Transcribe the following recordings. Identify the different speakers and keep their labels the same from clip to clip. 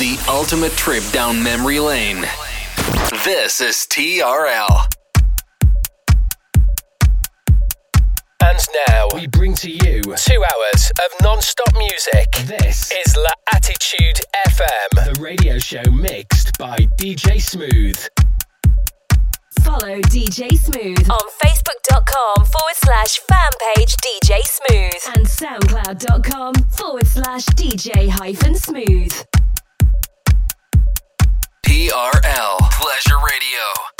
Speaker 1: The ultimate trip down memory lane. This is TRL.
Speaker 2: And now we bring to you two hours of non-stop music. This is La Attitude FM, the radio show mixed by DJ Smooth.
Speaker 3: Follow DJ Smooth on Facebook.com forward slash fan page DJ Smooth and SoundCloud.com forward slash DJ hyphen Smooth.
Speaker 1: TRL Pleasure Radio.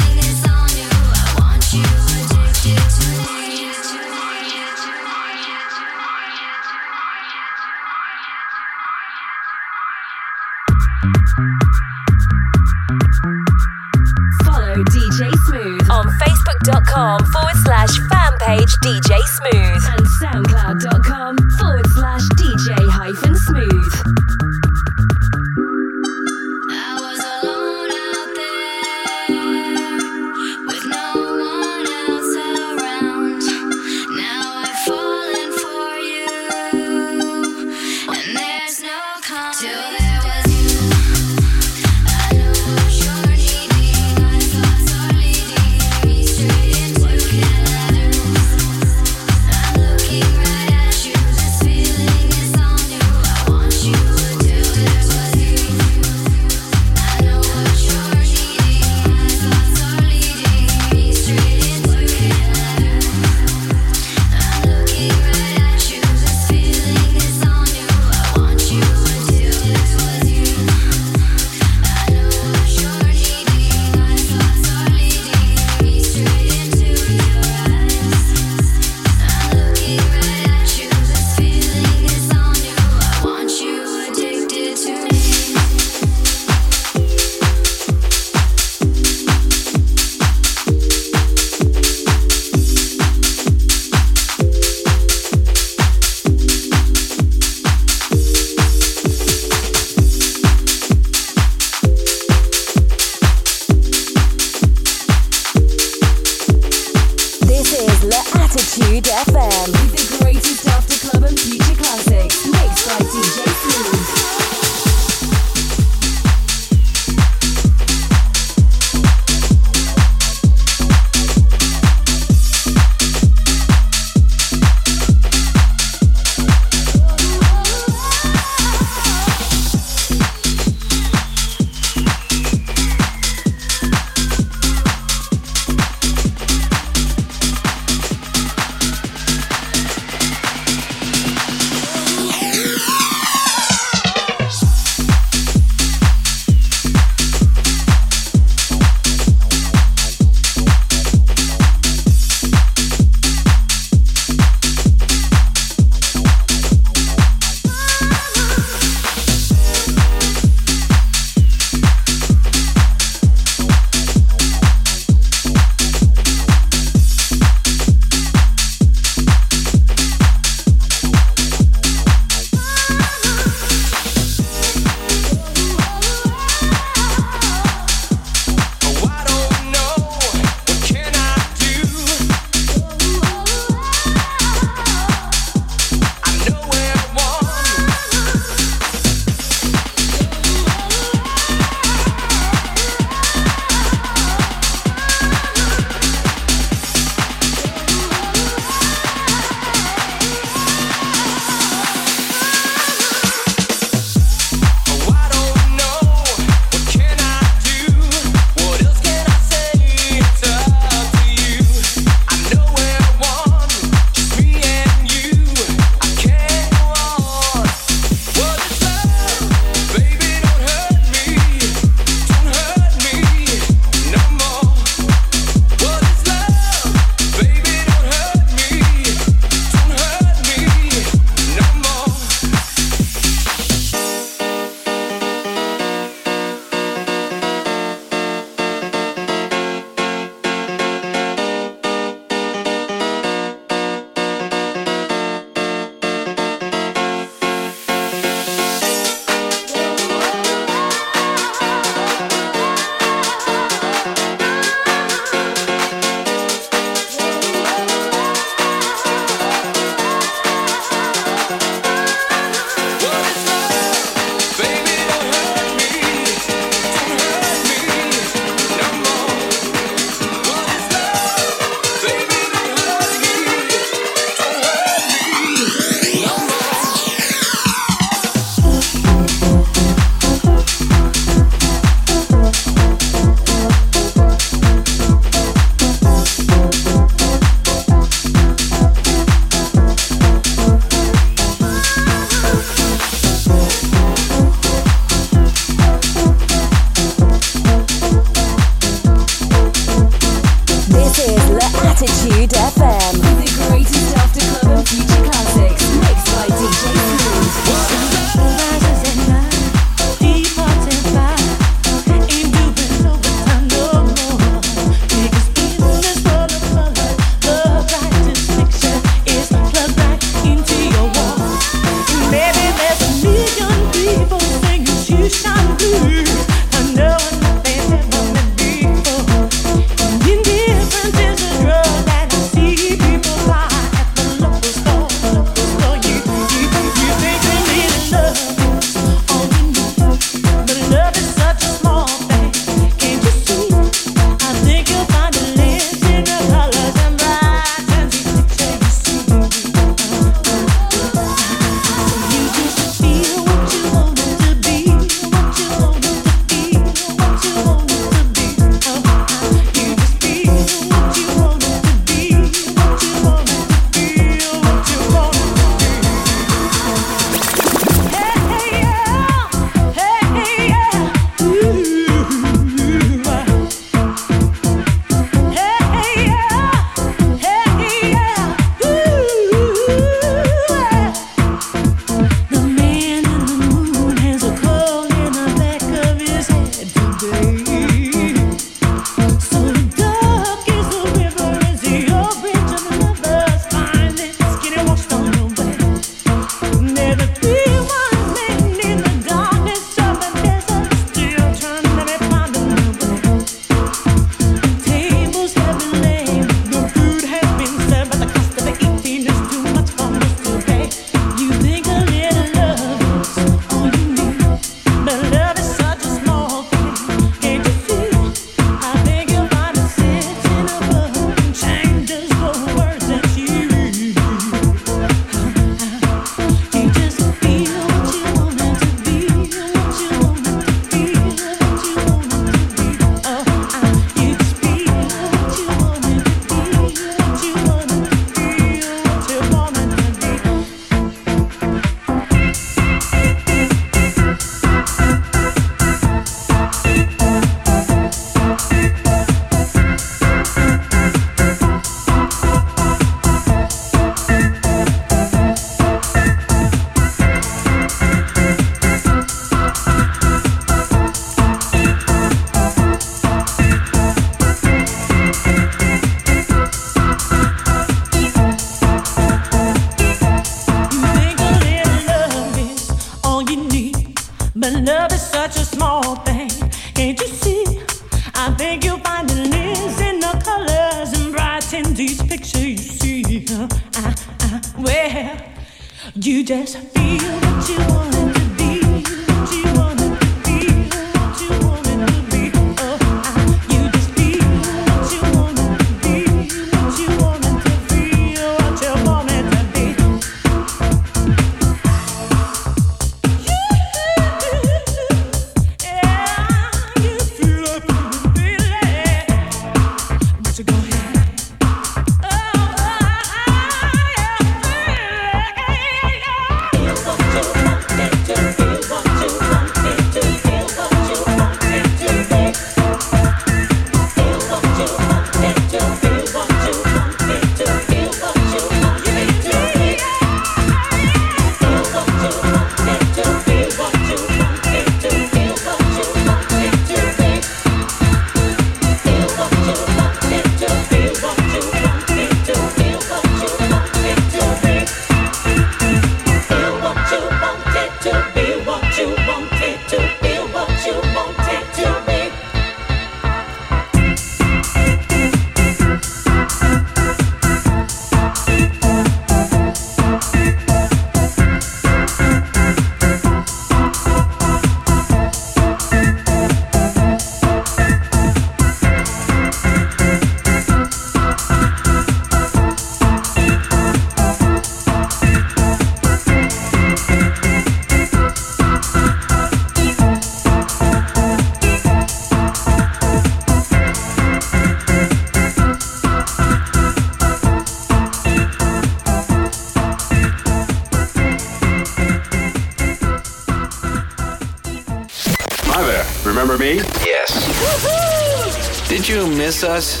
Speaker 4: Miss us?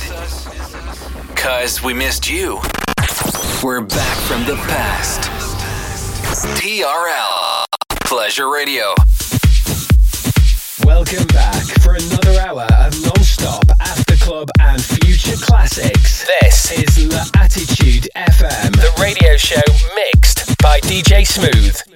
Speaker 4: Cause we missed you. We're back from the past. TRL Pleasure Radio.
Speaker 5: Welcome back for another hour of non-stop after club and future classics. This is La Attitude FM, the radio show mixed by DJ Smooth.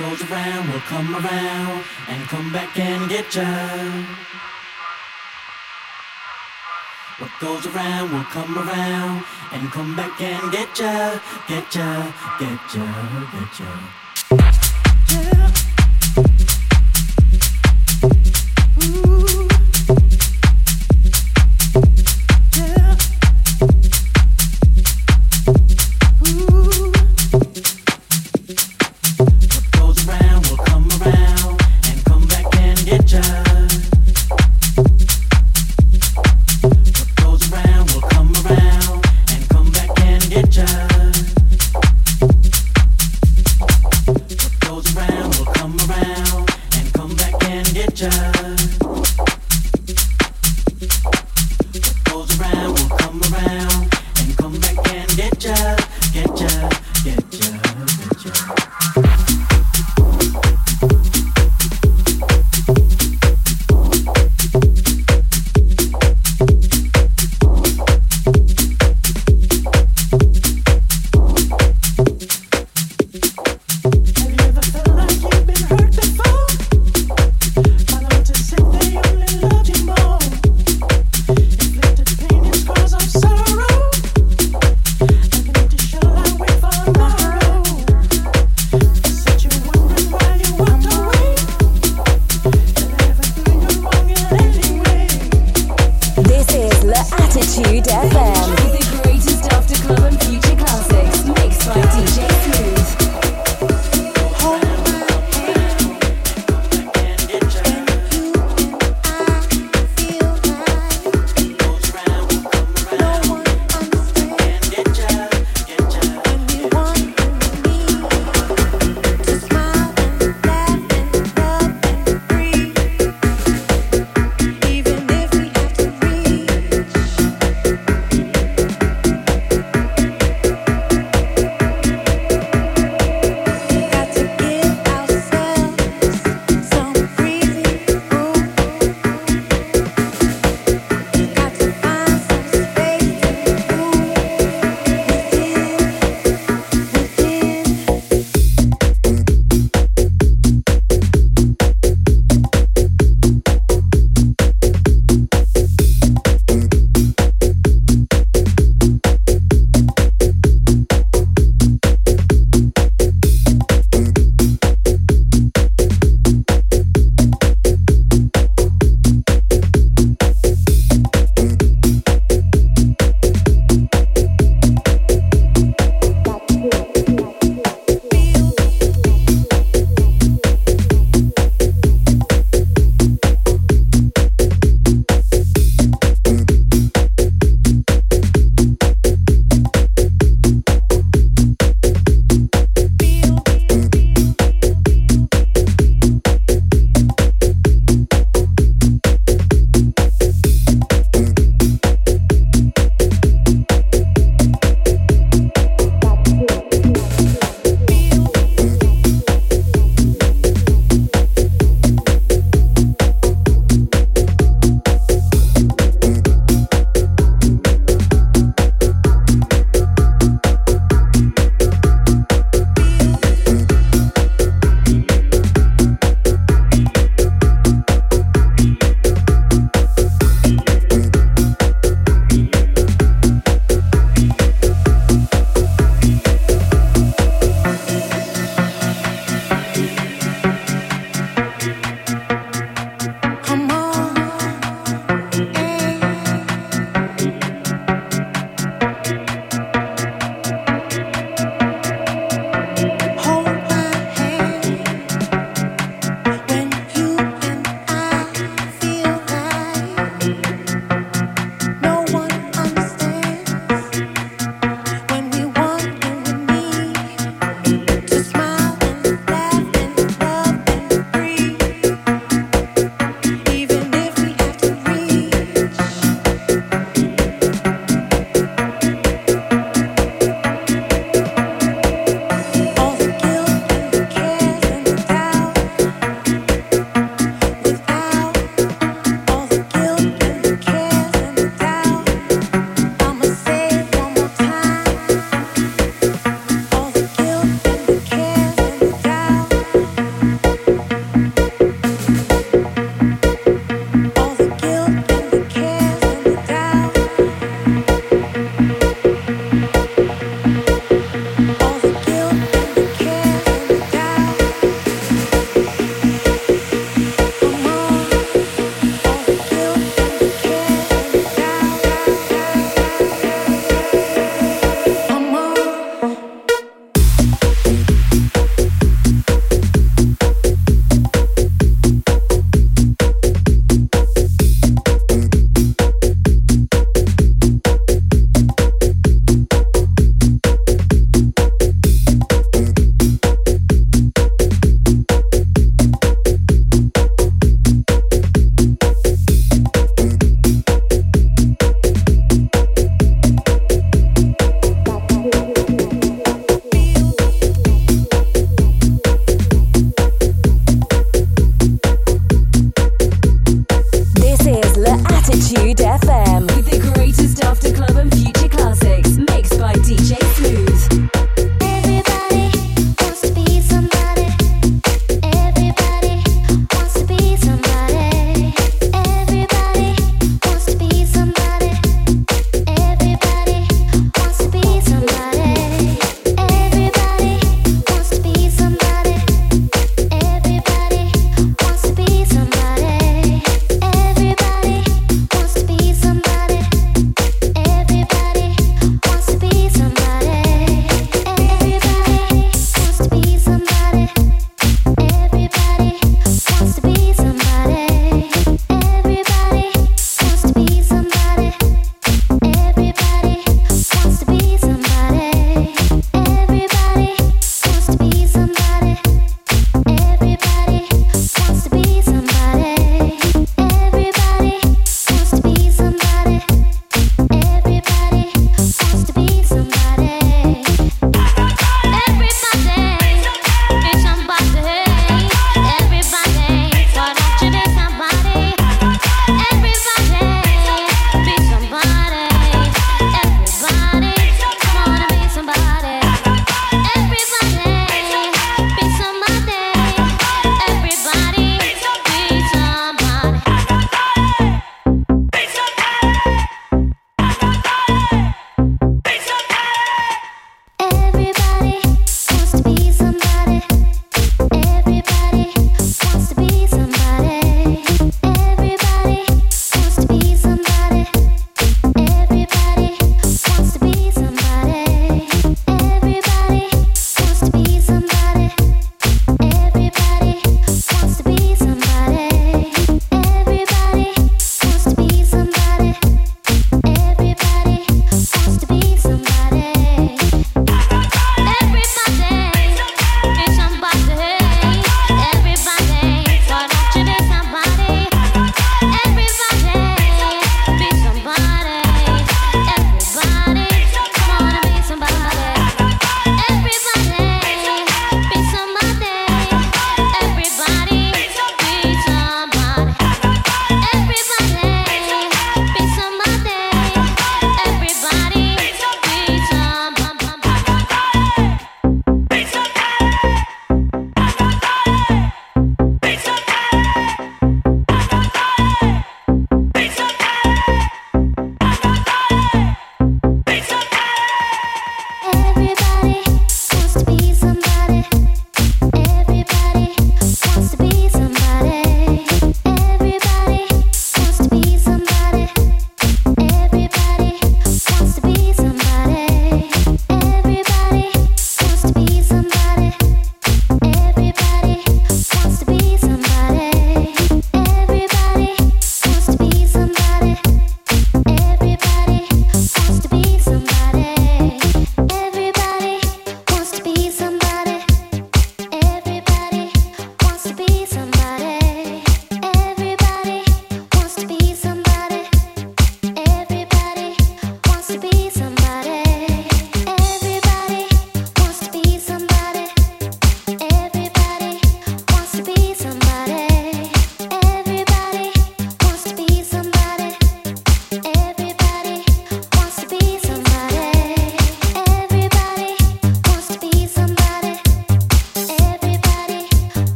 Speaker 6: goes around will come around and come back and get ya. What goes around will
Speaker 7: come around and come back and get ya, get ya, get ya, get ya.
Speaker 8: Get ya.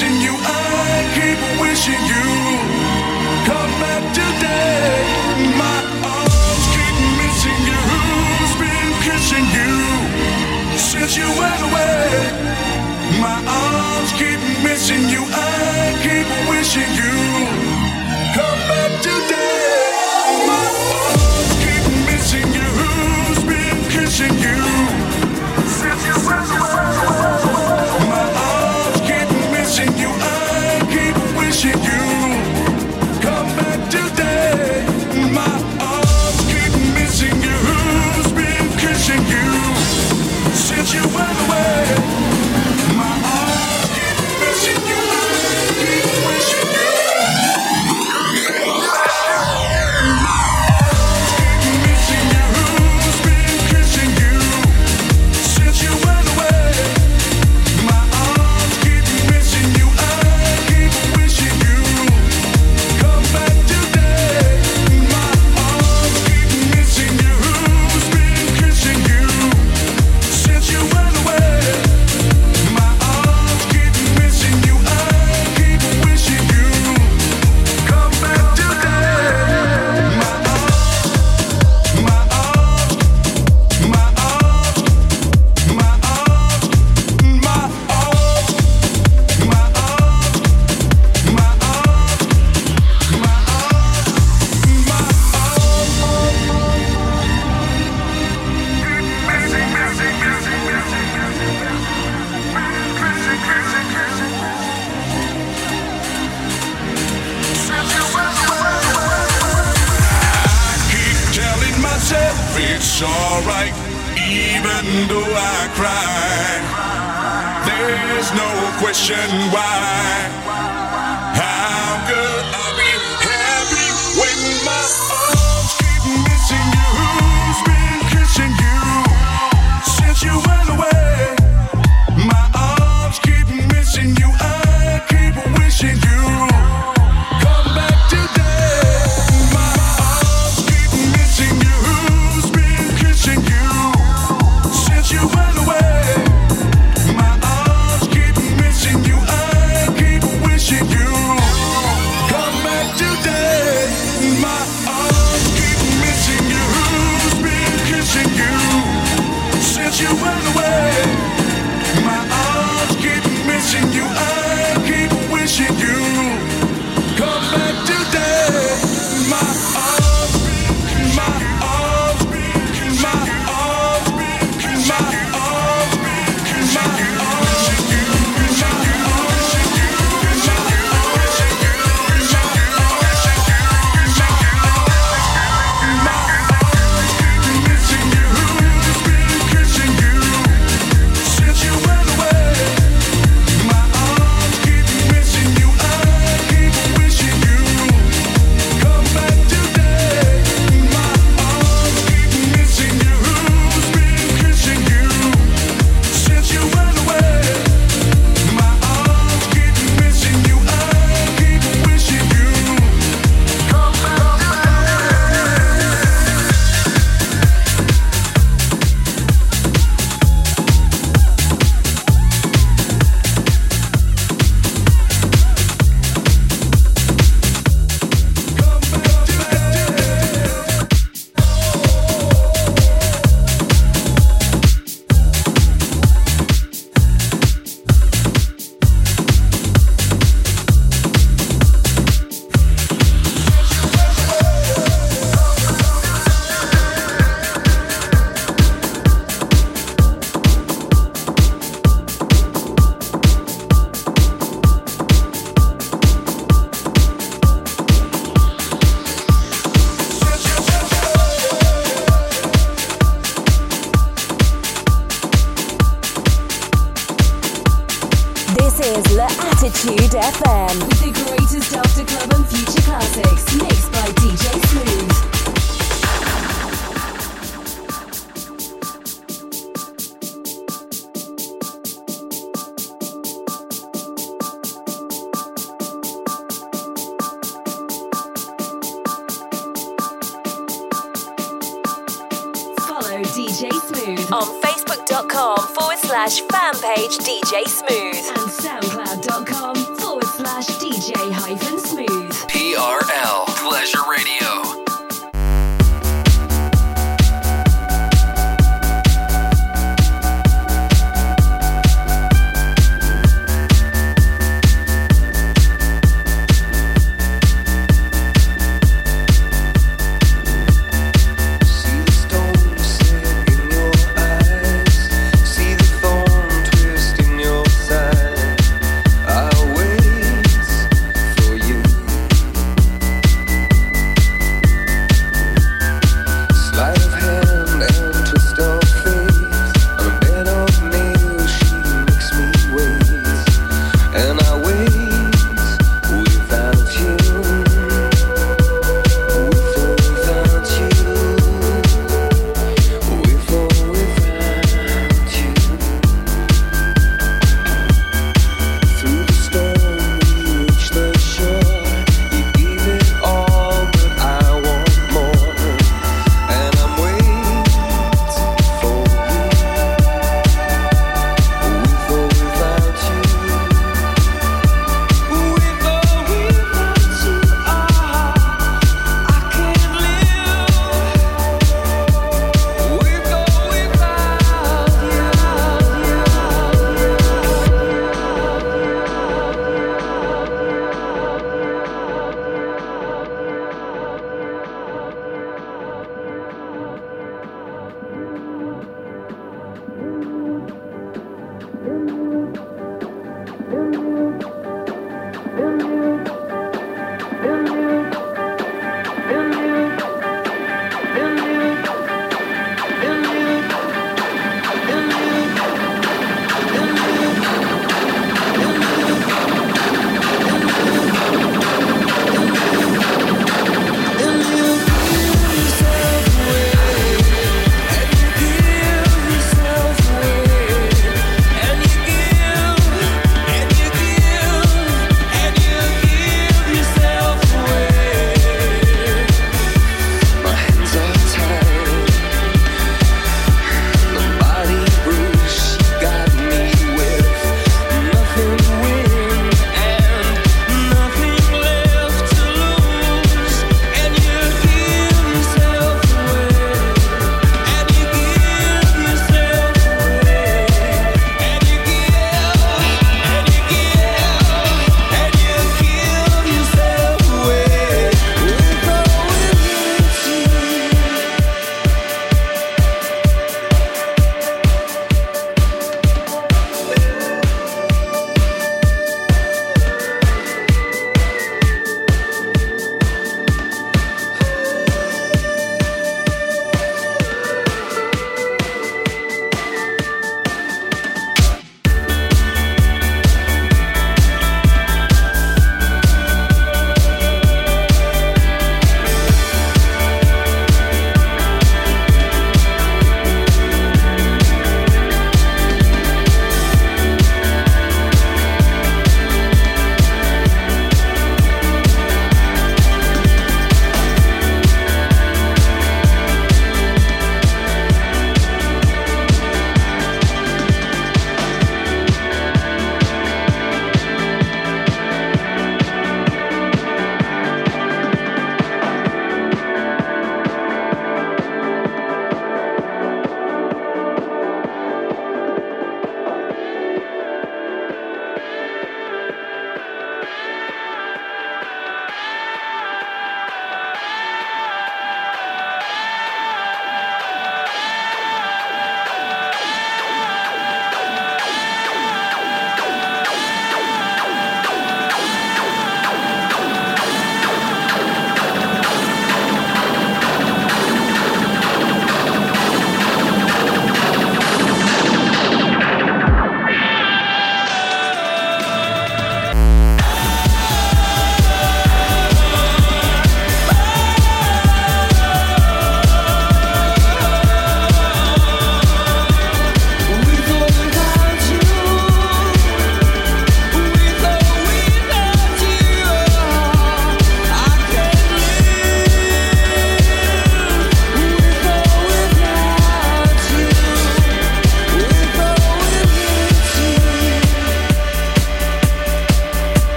Speaker 8: Missing you. I keep wishing you come back today. My arms keep missing you. Who's been kissing you since you went away? My arms keep missing you. I keep wishing you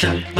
Speaker 7: 下